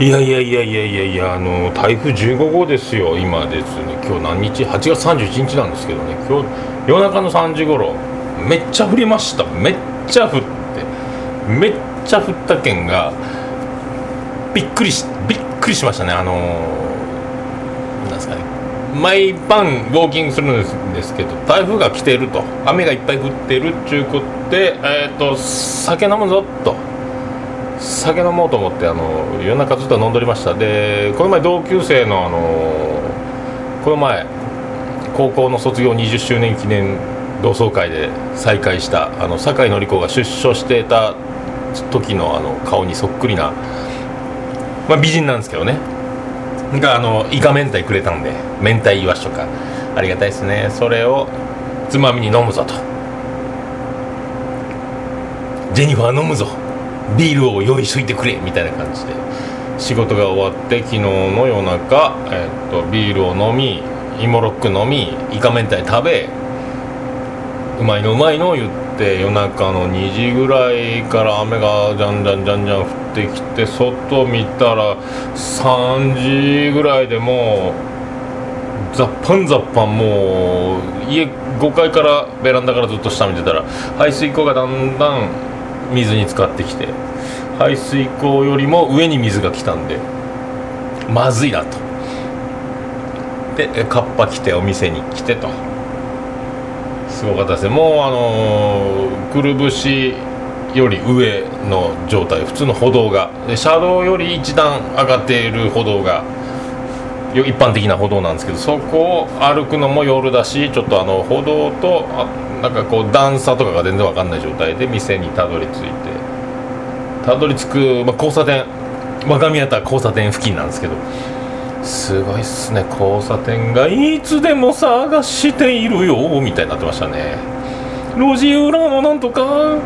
いやいやいやいやいやいやあの台風15号ですよ今ですね。今日何日？8月31日なんですけどね。今日夜中の3時頃めっちゃ降りました。めっちゃ降って。めっちゃ降った件がびっくりしびっくりしましたね。あのなんですかね。毎晩ウォーキングするんですけど台風が来ていると。雨がいっぱい降ってるっちゅうことで、えーと、酒飲むぞと。酒飲もうと思ってあの夜中ずっと飲んでおりました。でこの前同級生のあのこの前高校の卒業20周年記念同窓会で再会したあの酒井紀子が出所していた時のあの顔にそっくりな、まあ、美人なんですけどね。があのイカ明太くれたんで明太イワシとか。ありがたいですね。それをつまみに飲むぞと。ジェニファー飲むぞ。ビールを用意しといてくれみたいな感じで仕事が終わって昨日の夜中、え、っとビールを飲み芋ロック飲みイカ明太食べうまいのうまいの言って夜中の2時ぐらいから雨がじゃんじゃんじゃんじゃん降ってきて外見たら3時ぐらいでもうザッパンザッパンもう家5階からベランダからずっと下見てたら排水溝がだんだん水に浸かってきて排水溝よりも上に水が来たんでまずいなと。でカッパ来てお店に来てと。すごかったですね。もうあのー、くるぶしより上の状態。普通の歩道が。で車道より一段上がっている歩道が一般的な歩道なんですけどそこを歩くのも夜だしちょっとあの歩道とあなんかこう段差とかが全然分かんない状態で店にたどり着いて。たどり着く、まあ、交差点。若宮田交差点付近なんですけど。すごいっすね。交差点がいつでも探しているよみたいになってましたね。路地裏のなんとか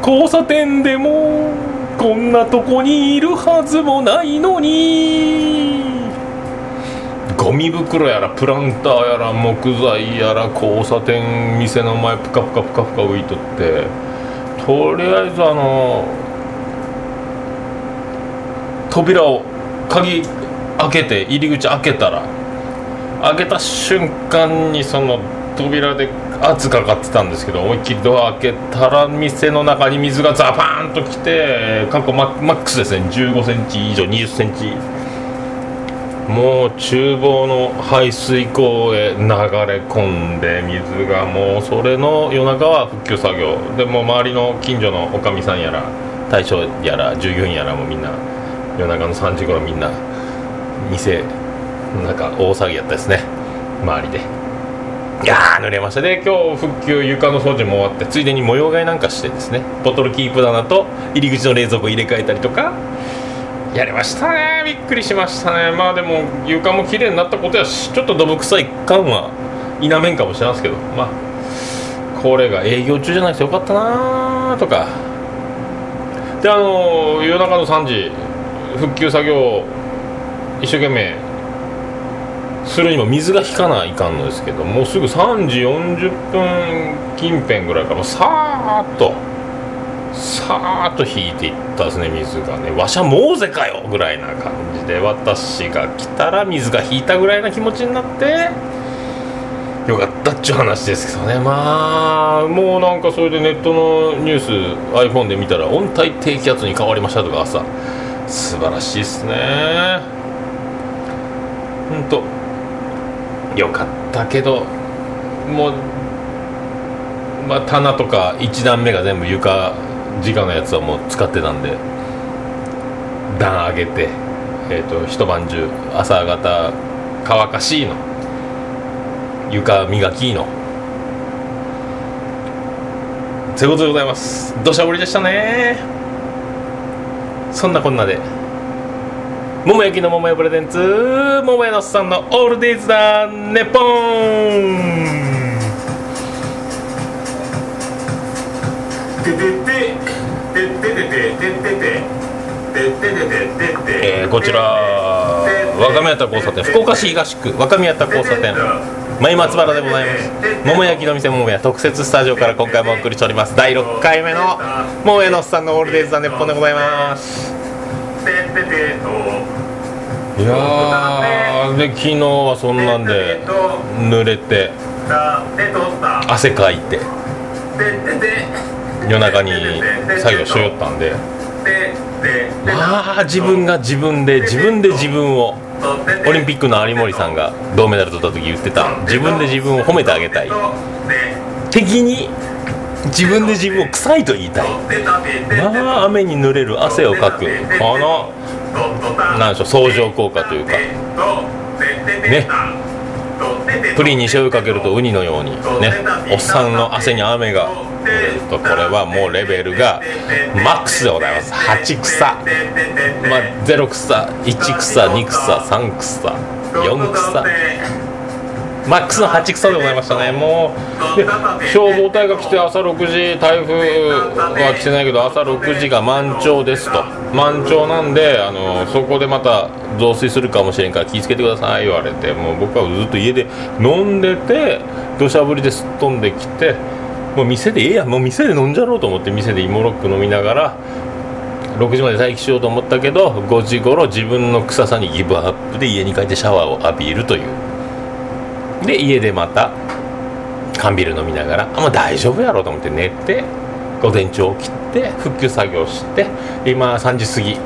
交差点でもこんなとこにいるはずもないのに。ゴミ袋やらプランターやら木材やら交差点店の前プカプカプカプカ浮いとってとりあえずあの扉を鍵開けて入り口開けたら開けた瞬間にその扉で圧かかってたんですけど思いっきりドア開けたら店の中に水がザパーンときて過去マックスですね。1 5センチ以上2 0センチもう厨房の排水溝へ流れ込んで水がもうそれの夜中は復旧作業。でも周りの近所のおかみさんやら大将やら従業員やらもみんな夜中の3時頃みんな店なんか大騒ぎやったですね。周りで。いやー濡れましたで今日復旧床の掃除も終わってついでに模様替えなんかしてですね。ボトルキープ棚と入り口の冷蔵庫入れ替えたりとかやりましたね。びっくりしましたね。まあでも床も綺麗になったことやしちょっとどぶ臭い感は否めんかもしれないですけど。まあこれが営業中じゃなくてよかったなとか。であの夜中の3時復旧作業一生懸命するにも水が引かないかんのですけどもうすぐ3時40分近辺ぐらいからさーっとさーっと引いていったですね水がね。わしゃもうぜかよぐらいな感じで。私が来たら水が引いたぐらいな気持ちになって。よかったっちゅう話ですけどね。まあもうなんかそれでネットのニュース iPhone で見たら温帯低気圧に変わりましたとか朝素晴らしいっすね。本当よかったけどもうまあ棚とか1段目が全部床直のやつはもう使ってたんで段上げて、えーと、一晩中朝方乾かしいの床磨きのということでございます。土砂降りでしたね。そんなこんなで。桃焼きの桃屋プレゼンツ桃屋のさんのオールディーズだネポンえー、こちら若宮田交差点福岡市東区若宮田交差点前松原でございます。桃焼きの店桃屋特設スタジオから今回もお送りしております。第6回目の桃屋のさんのオールデイズ・ザ・ネッポンでございます。いやーで昨日はそんなんで濡れて汗かいて夜中に作業しよったんで。まあ自分が自分で自分で自分を。オリンピックの有森さんが銅メダル取った時言ってた自分で自分を褒めてあげたい。敵に自分で自分を臭いと言いたい。まあ雨に濡れる汗をかく。このなんでしょう相乗効果というか。ね。プリンに醤油かけるとウニのようにねおっさんの汗に雨がとこれはもうレベルがマックスでございます。8草、まあ、0草1草2草3草4草マックスの8草でございましたね。もう消防隊が来て朝6時台風は来てないけど朝6時が満潮ですと。満潮なんであのそこでまた増水するかもしれんから気をつけてください言われてもう僕はずっと家で飲んでて土砂降りですっ飛んできてもう店でええやもう店で飲んじゃろうと思って店で芋ロック飲みながら6時まで待機しようと思ったけど5時頃自分の臭さにギブアップで家に帰ってシャワーを浴びるという。で家でまた缶ビール飲みながらあもう大丈夫やろうと思って寝て午前中起きて復旧作業して今3時過ぎ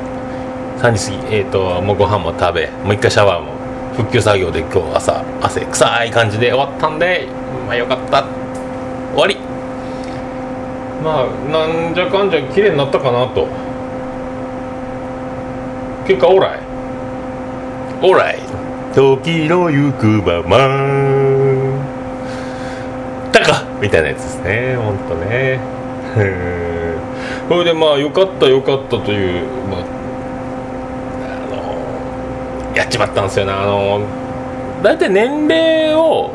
3時過ぎえっ、ー、ともうご飯も食べもう一回シャワーも復旧作業で今日朝汗臭い感じで終わったんでまあよかった。終わり。まあなんじゃかんじゃ綺麗になったかなと。結果オーライ。オーライ。時の行くまま。みたいなやつですね。ほんとねそれでまあよかったよかったという、まあ、あのやっちまったんですよね。あの大体年齢を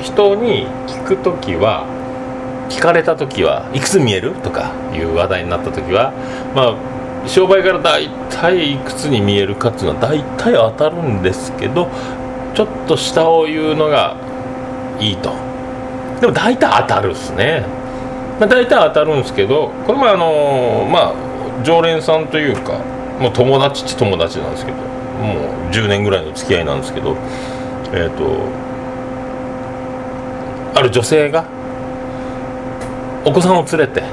人に聞く時は聞かれた時はいくつ見えるとかいう話題になった時はまあ商売から大体いくつに見えるかっていうのは大体当たるんですけどちょっと下を言うのがいいと。でも大体当たるっすね、まあ、大体当たるんですけどこれもあのー、まあ常連さんというかもう友達っち友達なんですけどもう10年ぐらいの付き合いなんですけどえっ、ー、とある女性がお子さんを連れて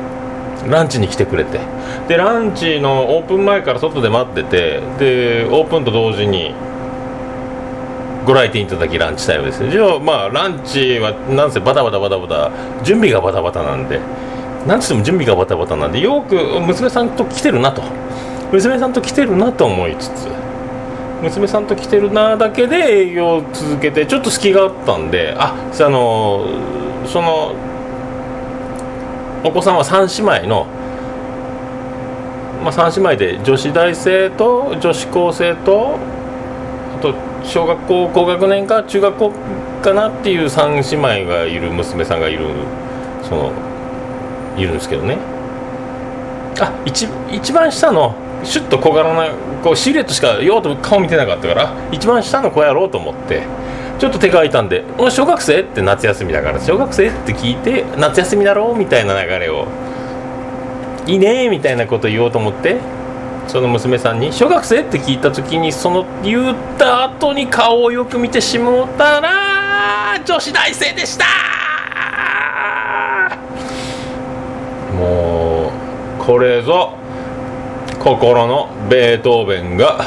ランチに来てくれてでランチのオープン前から外で待っててでオープンと同時にご来店いただきランチタイムですね。じゃあまあランチはなんせバタバタバタバタ準備がバタバタなんでなんつっても準備がバタバタなんでよく娘さんと来てるなと。娘さんと来てるなと思いつつ娘さんと来てるなだけで営業を続けてちょっと隙があったんでああのそのお子さんは3姉妹の、まあ、3姉妹で女子大生と女子高生とあと小学校高学年か中学校かなっていう3姉妹がいる娘さんがいるそのいるんですけどねあ一一番下のシュッと小柄なこうシルエットしかようと顔見てなかったから一番下の子やろうと思ってちょっと手が空いたんで「お小学生?」って夏休みだから「小学生?」って聞いて「夏休みだろ?」みたいな流れを「いいね」みたいなこと言おうと思ってその娘さんに「小学生?」って聞いた時にその言った後に顔をよく見てしもうたら女子大生でした。もうこれぞ心のベートーベンが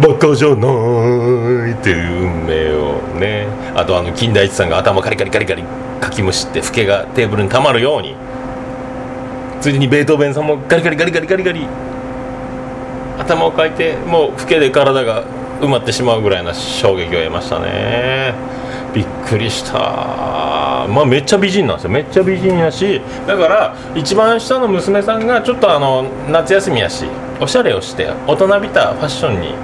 バカじゃないっていう運命をね。あとあの金田一さんが頭カリカリカリカリかきむしってフケがテーブルにたまるように。ついにベートーベンさんもガリガリガリガリガリガリ。頭をかいてもうフケで体が埋まってしまうぐらいな衝撃を得ましたね。びっくりした。まあめっちゃ美人なんですよ。めっちゃ美人やしだから一番下の娘さんがちょっとあの夏休みやしおしゃれをして大人びたファッションに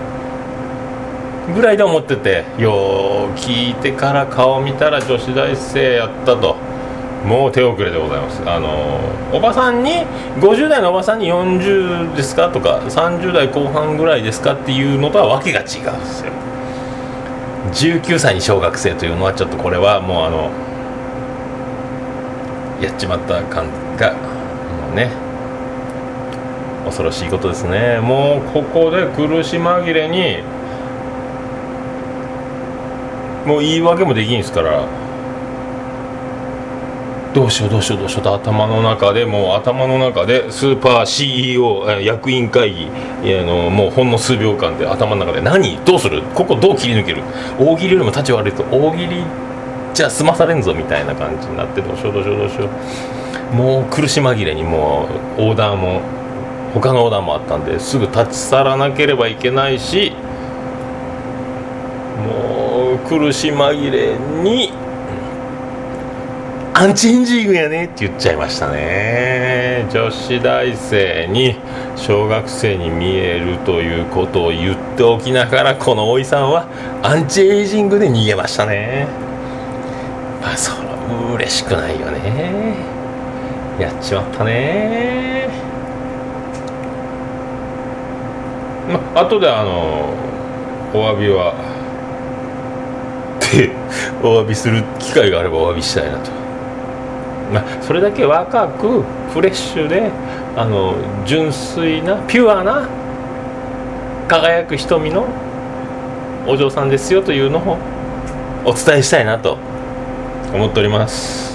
ぐらいで思っててよう聞いてから顔見たら女子大生やったと。もう手遅れでございます。あのおばさんに50代のおばさんに40ですかとか30代後半ぐらいですかっていうのとは訳が違うんですよ。19歳に小学生というのはちょっとこれはもうあのやっちまった感がもうね恐ろしいことですね。もうここで苦し紛れにもう言い訳もできんですからどうしようどうしようどうしよう。と頭の中でもう頭の中でスーパー CEO 役員会議あのもうほんの数秒間で頭の中で何？どうする？ここどう切り抜ける？大喜利よりも立ち悪いと大喜利じゃ済まされんぞみたいな感じになってどうしようどうしよう。どうしようもう苦し紛れにもうオーダーも他のオーダーもあったんですぐ立ち去らなければいけないしもう苦し紛れにアンチエンジングやねって言っちゃいましたね。女子大生に小学生に見えるということを言っておきながらこのおいさんはアンチエイジングで逃げましたね。まあそら嬉しくないよね。やっちまったね。まあ後であのお詫びはって お詫びする機会があればお詫びしたいなと。まあ、それだけ若くフレッシュであの純粋なピュアな輝く瞳のお嬢さんですよというのをお伝えしたいなと思っております。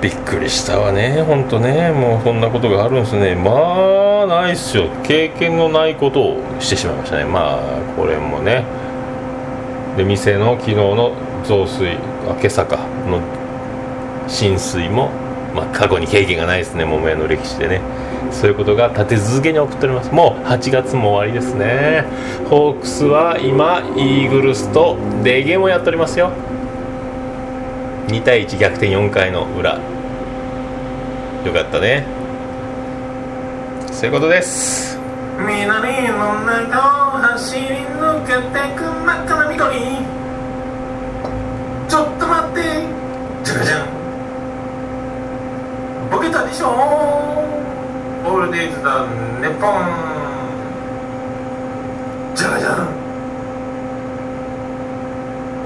びっくりしたわね本当ね。もうこんなことがあるんですね。まあないっすよ。経験のないことをしてしまいましたね。まあこれもね。で店の昨日の増水あ今朝かの浸水も、まあ、過去に経験がないですね桃屋の歴史でね。そういうことが立て続けに起こっております。もう8月も終わりですね。ホークスは今イーグルスとデーゲームをやっておりますよ。2対1逆転4回の裏。よかったね。そういうことです。南の中を走り抜けてく真っ赤な緑ちょっと待ってじゃかじゃんボケたでしょオールデイズだネポンじゃじゃん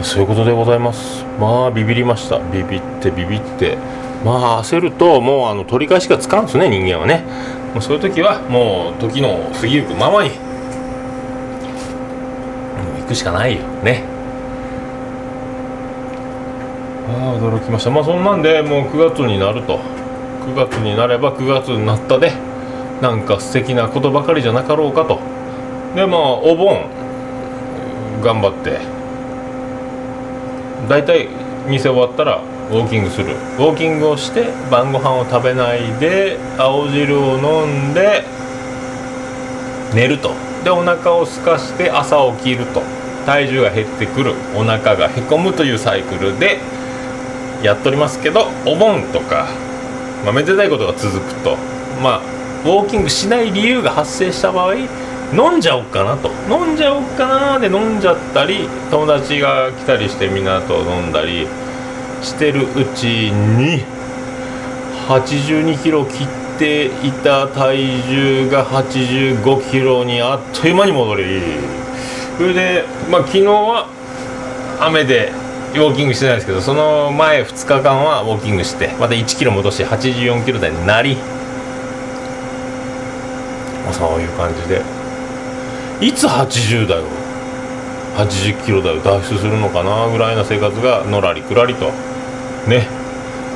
そういうことでございます。まあビビりました。ビビってビビって。まあ焦るともうあの取り返しがつかんですね人間はね。もうそういう時はもう時の過ぎゆくままに。行くしかないよね。ああ驚きました。まあそんなんでもう9月になると。9月になれば9月になったでなんか素敵なことばかりじゃなかろうかと。でまあお盆頑張って大体店終わったらウォーキングする。ウォーキングをして晩ご飯を食べないで青汁を飲んで寝ると。でお腹を空かして朝起きると。体重が減ってくる。お腹がへこむというサイクルでやっておりますけどお盆とか、まあ、めでたいことが続くと。まあウォーキングしない理由が発生した場合飲んじゃおっかなと。飲んじゃおっかなで飲んじゃったり友達が来たりしてみんなと飲んだりしてるうちに82キロ切っていた体重が85キロにあっという間に戻り。それでまあ昨日は雨でウォーキングしてないですけどその前2日間はウォーキングしてまた1キロ戻して84キロ台になり、まあ、そういう感じで。いつ80代を80キロ台を脱出するのかなぐらいな生活がのらりくらりと。ね。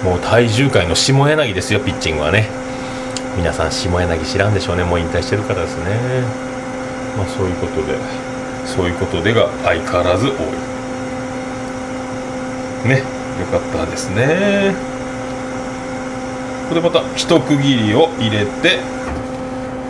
もう体重界の下柳ですよピッチングはね。皆さん下柳知らんでしょうね。もう引退してるからですね。まあそういうことで。そういうことでが相変わらず多い。ねよかったですね。これまた一区切りを入れて。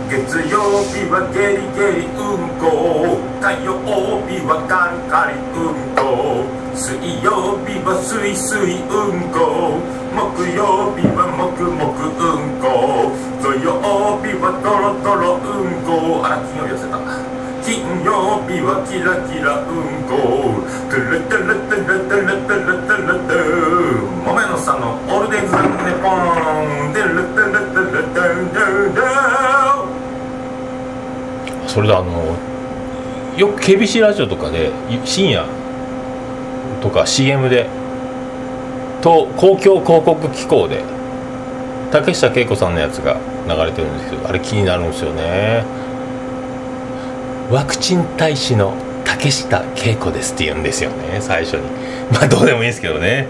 月曜日はゲリゲリうんこ。火曜日はカリカリうんこ。水曜日はスイスイうんこ。木曜日はもくもくうんこ。土曜日はトロトロうんこ。あら金曜日寄せた。金曜日はキラキラうんこトゥルトゥルトゥルトゥルトゥルトゥルトゥもめのさんのオールデイズ・ザ・ネポントゥルトゥルトゥルトゥルトゥルトゥそれであのよく KBC ラジオとかで深夜とか CM でと公共広告機構で竹下恵子さんのやつが流れてるんですけどあれ気になるんですよね。ワクチン大使の竹下恵子ですって言うんですよね最初に。まあどうでもいいですけどね。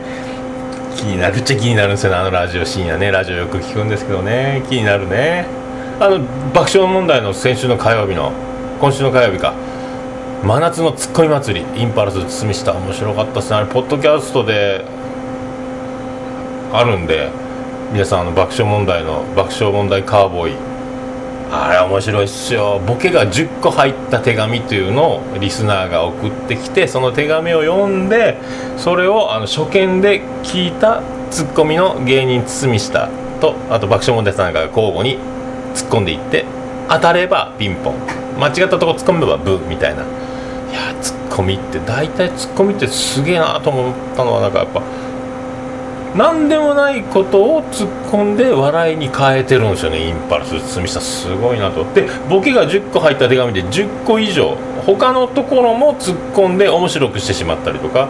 気になるっちゃ気になるんですよねあのラジオ深夜ね。ラジオよく聞くんですけどね。気になるね。あの爆笑問題の先週の火曜日の今週の火曜日か。真夏のツッコミ祭りインパルス堤下。面白かったですね。あれポッドキャストであるんで皆さんあの爆笑問題の爆笑問題カーボーイあれ面白いっすよ。ボケが10個入った手紙というのをリスナーが送ってきてその手紙を読んでそれをあの初見で聞いたツッコミの芸人堤下とあと爆笑問題さんが交互に突っ込んでいって当たればピンポン。間違ったとこ突っ込めばブーみたいな。いやツッコミって大体ツッコミってすげえなと思ったのはなんかやっぱ何でもないことを突っ込んで笑いに変えてるんですよねインパルス堤下すごいなと。でボケが10個入った手紙で10個以上他のところも突っ込んで面白くしてしまったりとか。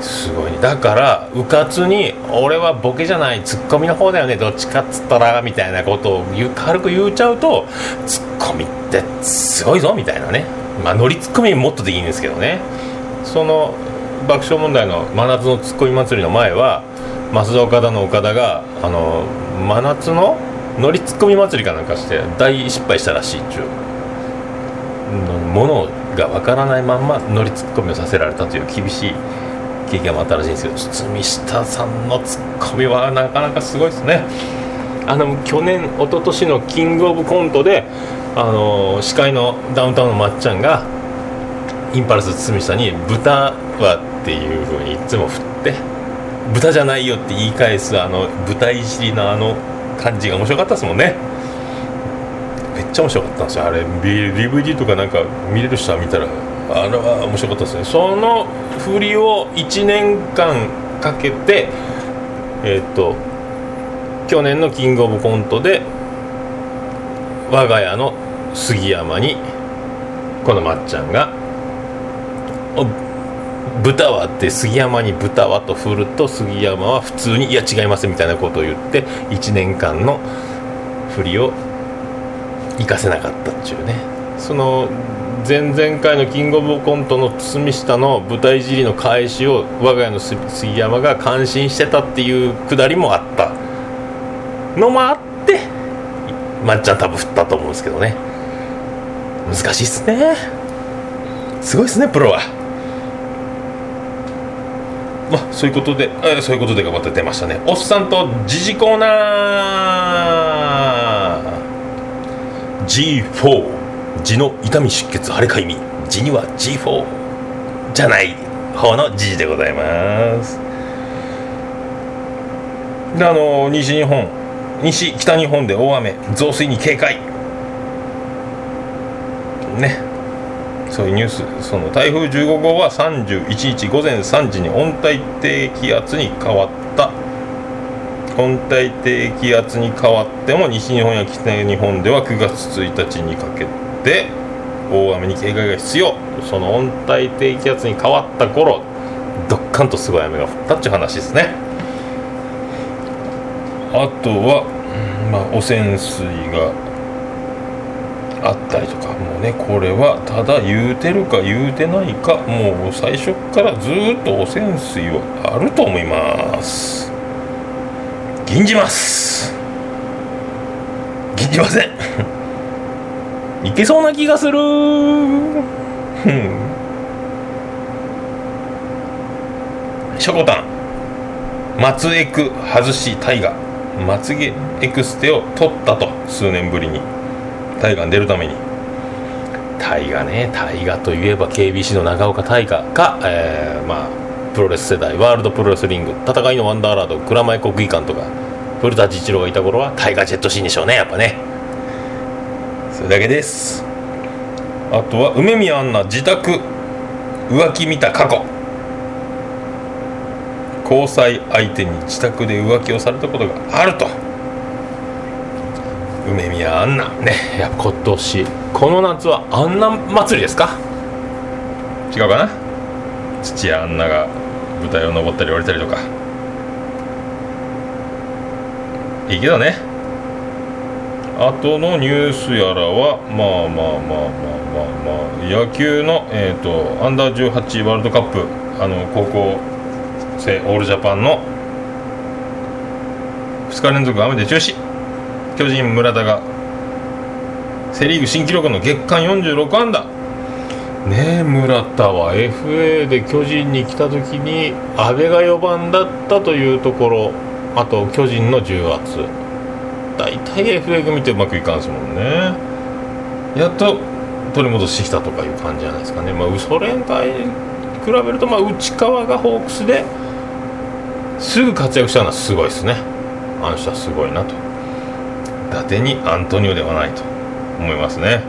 すごいね。だからうかつに「俺はボケじゃないツッコミの方だよねどっちかっつったら」みたいなことを軽く言っちゃうとツッコミってすごいぞみたいなね。まあノリツッコミもっとでいいんですけどね。その爆笑問題の真夏のツッコミ祭りの前は増田岡田の岡田があの真夏のノリツッコミ祭りかなんかして大失敗したらしいっちゅうものがわからないまんまノリツッコミをさせられたという厳しい経験もあったらしいんですけど堤下さんのツッコミはなかなかすごいですねあの去年一昨年のキングオブコントであの司会のダウンタウンのまっちゃんがインパルス堤下に「豚は」っていうふうにいつも振って「豚じゃないよ」って言い返すあの豚いじりのあの感じが面白かったですもんね。めっちゃ面白かったんですよ。あれ DVD とかなんか見れる人は見たらあれは面白かったですね。その振りを1年間かけてえっ、と去年のキングオブコントで我が家の杉山にこのまっちゃんが「豚は?」って杉山に「豚は?」と振ると杉山は普通に「いや違います」みたいなことを言って1年間の振りを活かせなかったっちゅうねその前々回のキングオブコントの堤下の舞台いじりの返しを我が家の杉山が感心してたっていうくだりもあったのもあってまっちゃん多分振ったと思うんですけどね難しいっすねすごいっすねプロはまあそういうことで、えーそういうことで頑張って出ましたね。おっさんと時事コーナー。G4 痔の痛み出血腫れかゆみ。痔には G4 じゃない方の時事でございます。であの西日本。西北日本で大雨。増水に警戒。ね。そういうニュースその台風15号は31日午前3時に温帯低気圧に変わった。温帯低気圧に変わっても西日本や北日本では9月1日にかけて大雨に警戒が必要。その温帯低気圧に変わった頃どっかんとすごい雨が降ったっていう話ですね。あとは、まあ、汚染水があったりとか。ねこれはただ言うてるか言うてないかもう最初からずっと汚染水はあると思います。吟じます。吟じません。いけそうな気がする。うん。しょこたん。松エク外し大河。まつげエクステを取ったと数年ぶりに。大河に出るために。大河ね大河といえば KBC の長岡大河か、えーまあプロレス世代ワールドプロレスリング戦いのワンダーラード蔵前国技館とか古舘一郎がいた頃はタイガージェットシーンでしょうねやっぱね。それだけです。あとは梅宮アンナ自宅浮気見た過去。交際相手に自宅で浮気をされたことがあると。梅宮アンナ。ねいや今年この夏はアンナ祭りですか？違うかな？土屋アンナが舞台を登ったり降りたりとか。いいけどね。あとのニュースやらはまあまあまあまあまあまあ野球の、えー、とアンダー18ワールドカップあの高校生オールジャパンの2日連続雨で中止。巨人村田がセ・リーグ新記録の月間46安打。ねえ村田は FA で巨人に来た時に阿部が4番だったというところ。あと巨人の重圧。大体 FA 組ってうまくいかんすもんね。やっと取り戻してきたとかいう感じじゃないですかね。まあそれに比べるとまあ内川がホークスですぐ活躍したのはすごいですね。あの人はすごいなと。伊達にアントニオではないと。思いますね。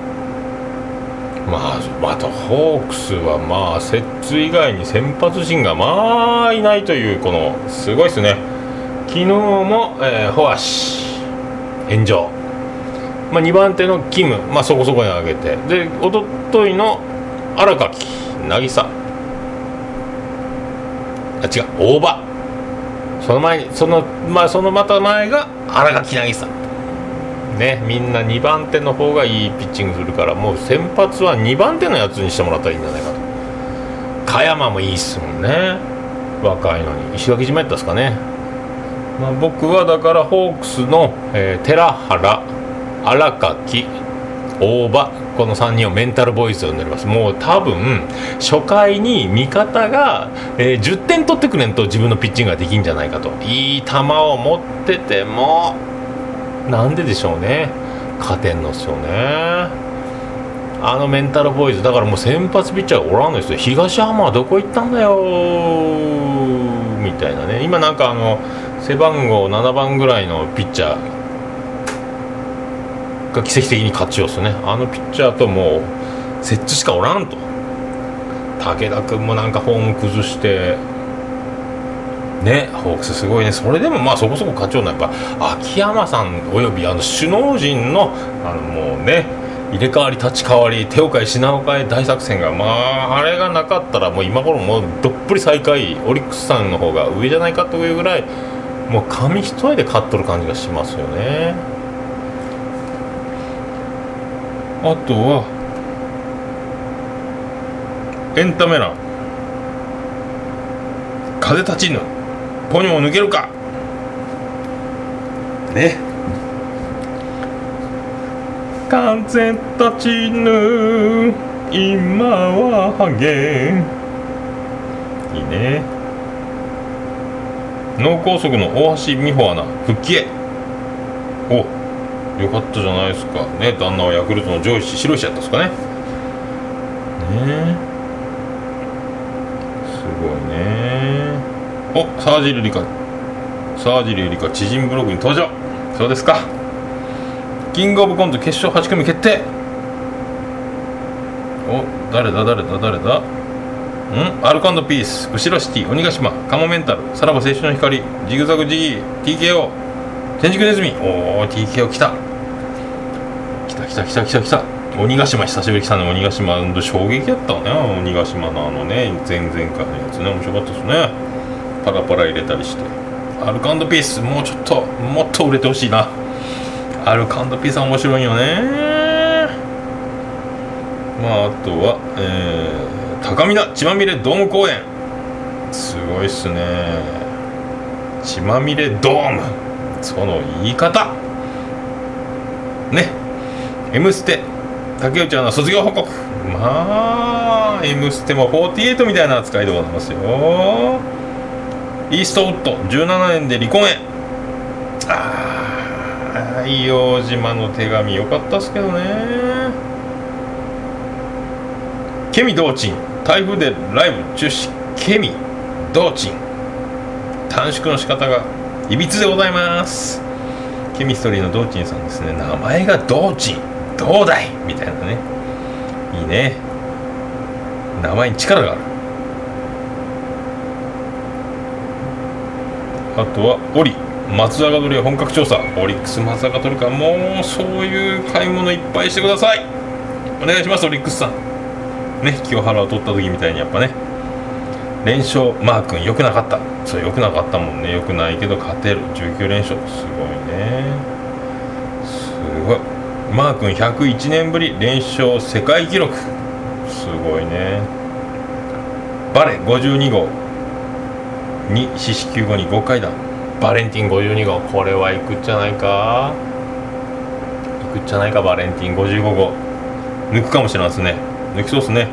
まあ、あとホークスはまあ摂津以外に先発陣がまあいないというこのすごいですね。昨日も、えー、ホアシ炎上、まあ、2番手のキム、まあ、そこそこに上げて。でおとといの荒垣渚。あ違う大場。その前にその,、まあ、そのまた前が荒垣渚。ねみんな2番手の方がいいピッチングするからもう先発は2番手のやつにしてもらったらいいんじゃないかと。加山もいいっすもんね。若いのに。石垣島やったっすかね、まあ、僕はだからホークスの、えー、寺原荒垣大場この3人をメンタルボイスと呼んでおります。もう多分初回に味方が、えー、10点取ってくれんと自分のピッチングができんじゃないかと。いい球を持っててもなんででしょうね。勝てんのっすよね。あのメンタルボーイズだからもう先発ピッチャーがおらんのですよ。東浜はどこ行ったんだよ。みたいなね。今なんかあの背番号7番ぐらいのピッチャーが奇跡的に勝ちをすね。あのピッチャーともう摂津しかおらんと。武田君もなんかフォーム崩してねホークスすごいね。それでもまあそこそこ課長のやっぱ秋山さんおよびあの首脳陣のあのもうね入れ替わり立ち替わり手を変え品を変え大作戦がまああれがなかったらもう今頃もうどっぷり最下位オリックスさんの方が上じゃないかというぐらいもう紙一重で勝っとる感じがしますよね。あとはエンタメ欄。風立ちぬ。ポニョを抜けるか。ね。風立ちぬ。今はハゲ。いいね。脳梗塞の大橋美穂アナ復帰へ。およかったじゃないですか。ね旦那はヤクルトの上司白石やったんですかね。ね。すごいねお沢尻リカ沢尻リカ知人ブログに登場。そうですか。キングオブコント決勝8組決定。お誰だ誰だ誰だ。ん？アルカンドピース。後ろシティ鬼ヶ島。カモメンタル。さらば青春の光。ジグザグジギー。TKO 天竺ネズミ。おお TKO 来た。来た来た来た来た来た。鬼ヶ島久しぶり来たね。鬼ヶ島衝撃やったね。鬼ヶ島のあのね前々回のやつね。面白かったですね。パラパラ入れたりして。アルカンドピースもうちょっともっと売れてほしいな。アルカンドピースは面白いよね。まああとは、えー、高見菜血まみれドーム公演すごいっすね。血まみれドーム。その言い方。ね「M ステ」竹内アナ卒業報告。まあ「M ステ」も48みたいな扱いでございますよ。イーストウッド17年で離婚へ。ああ硫黄島の手紙よかったっすけどね。ケミ道珍台風でライブ中止。ケミ道珍短縮の仕方がいびつでございます。ケミストリーの道珍さんですね。名前が道珍道大。みたいなね。いいね。名前に力がある。あとはオリ松坂取り本格調査。オリックス松坂取りかもうそういう買い物いっぱいしてください。お願いしますオリックスさん。ね清原を取った時みたいにやっぱね。連勝マー君良くなかった。そう良くなかったもんね。良くないけど勝てる。19連勝。すごいね。すごい。マー君101年ぶり連勝世界記録。すごいね。バレ52号。に四死球後に5回だバレンティン52号。これはいくんじゃないか？いくんじゃないかバレンティン55号。抜くかもしれませんね。抜きそうですね。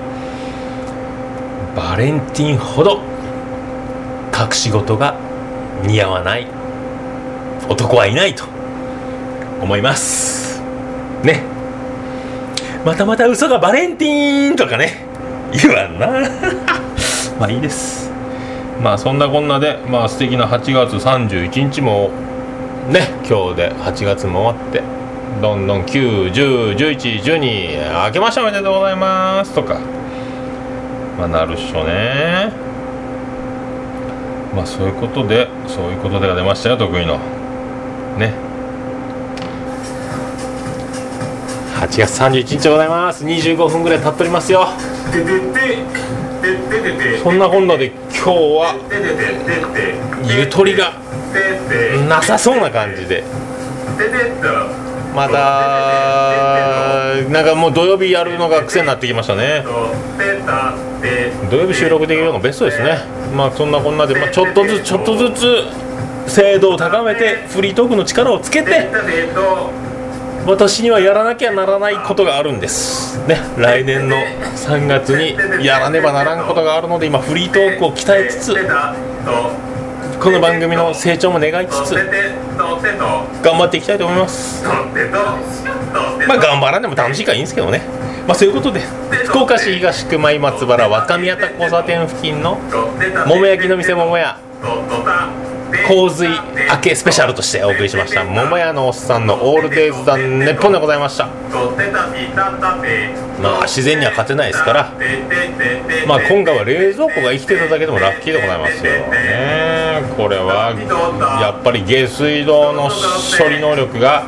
バレンティンほど隠し事が似合わない。男はいないと。思います。ね。またまた嘘がバレンティンとかね。言わんな。まあいいです。まあそんなこんなでまあ素敵な8月31日もね今日で8月も終わってどんどん9101112明けましておめでとうございますとかまあなるっしょね。まあそういうことでそういうことでが出ましたよ得意の。ね。8月31日でございます。25分ぐらい経っておりますよ。そんなこんなで今日は。ゆとりが。なさそうな感じで。またなんかもう土曜日やるのが癖になってきましたね。土曜日収録できるのがベストですね。まあそんなこんなで、まあ、ちょっとずつちょっとずつ精度を高めてフリートークの力をつけて私にはやらなきゃならないことがあるんです。ね来年の3月にやらねばならんことがあるので今フリートークを鍛えつつこの番組の成長も願いつつ頑張っていきたいと思います。まあ頑張らんでも楽しいからいいんですけどね。まあそういうことで福岡市東区前松原若宮田交差点付近の桃焼きの店桃屋。洪水明けスペシャルとしてお送りしました桃屋のおっさんのオールデイズ・ザ・ネッポンでございました。まあ自然には勝てないですからまあ今回は冷蔵庫が生きてただけでもラッキーでございますよ。ねこれはやっぱり下水道の処理能力が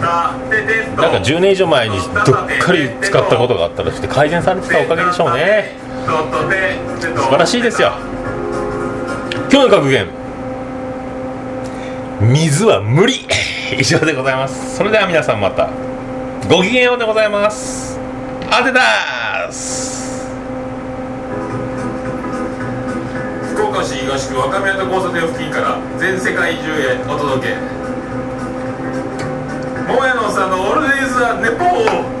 なんか10年以上前にどっかり使ったことがあったらして改善されてたおかげでしょうね。素晴らしいですよ。今日の格言。水は無理。以上でございます。それでは皆さんまた。ごきげんようでございます。アデダース福岡市東区若宮と交差点付近から全世界中へお届け。桃屋のおっさんのオールディーズ・ザ・ネポー。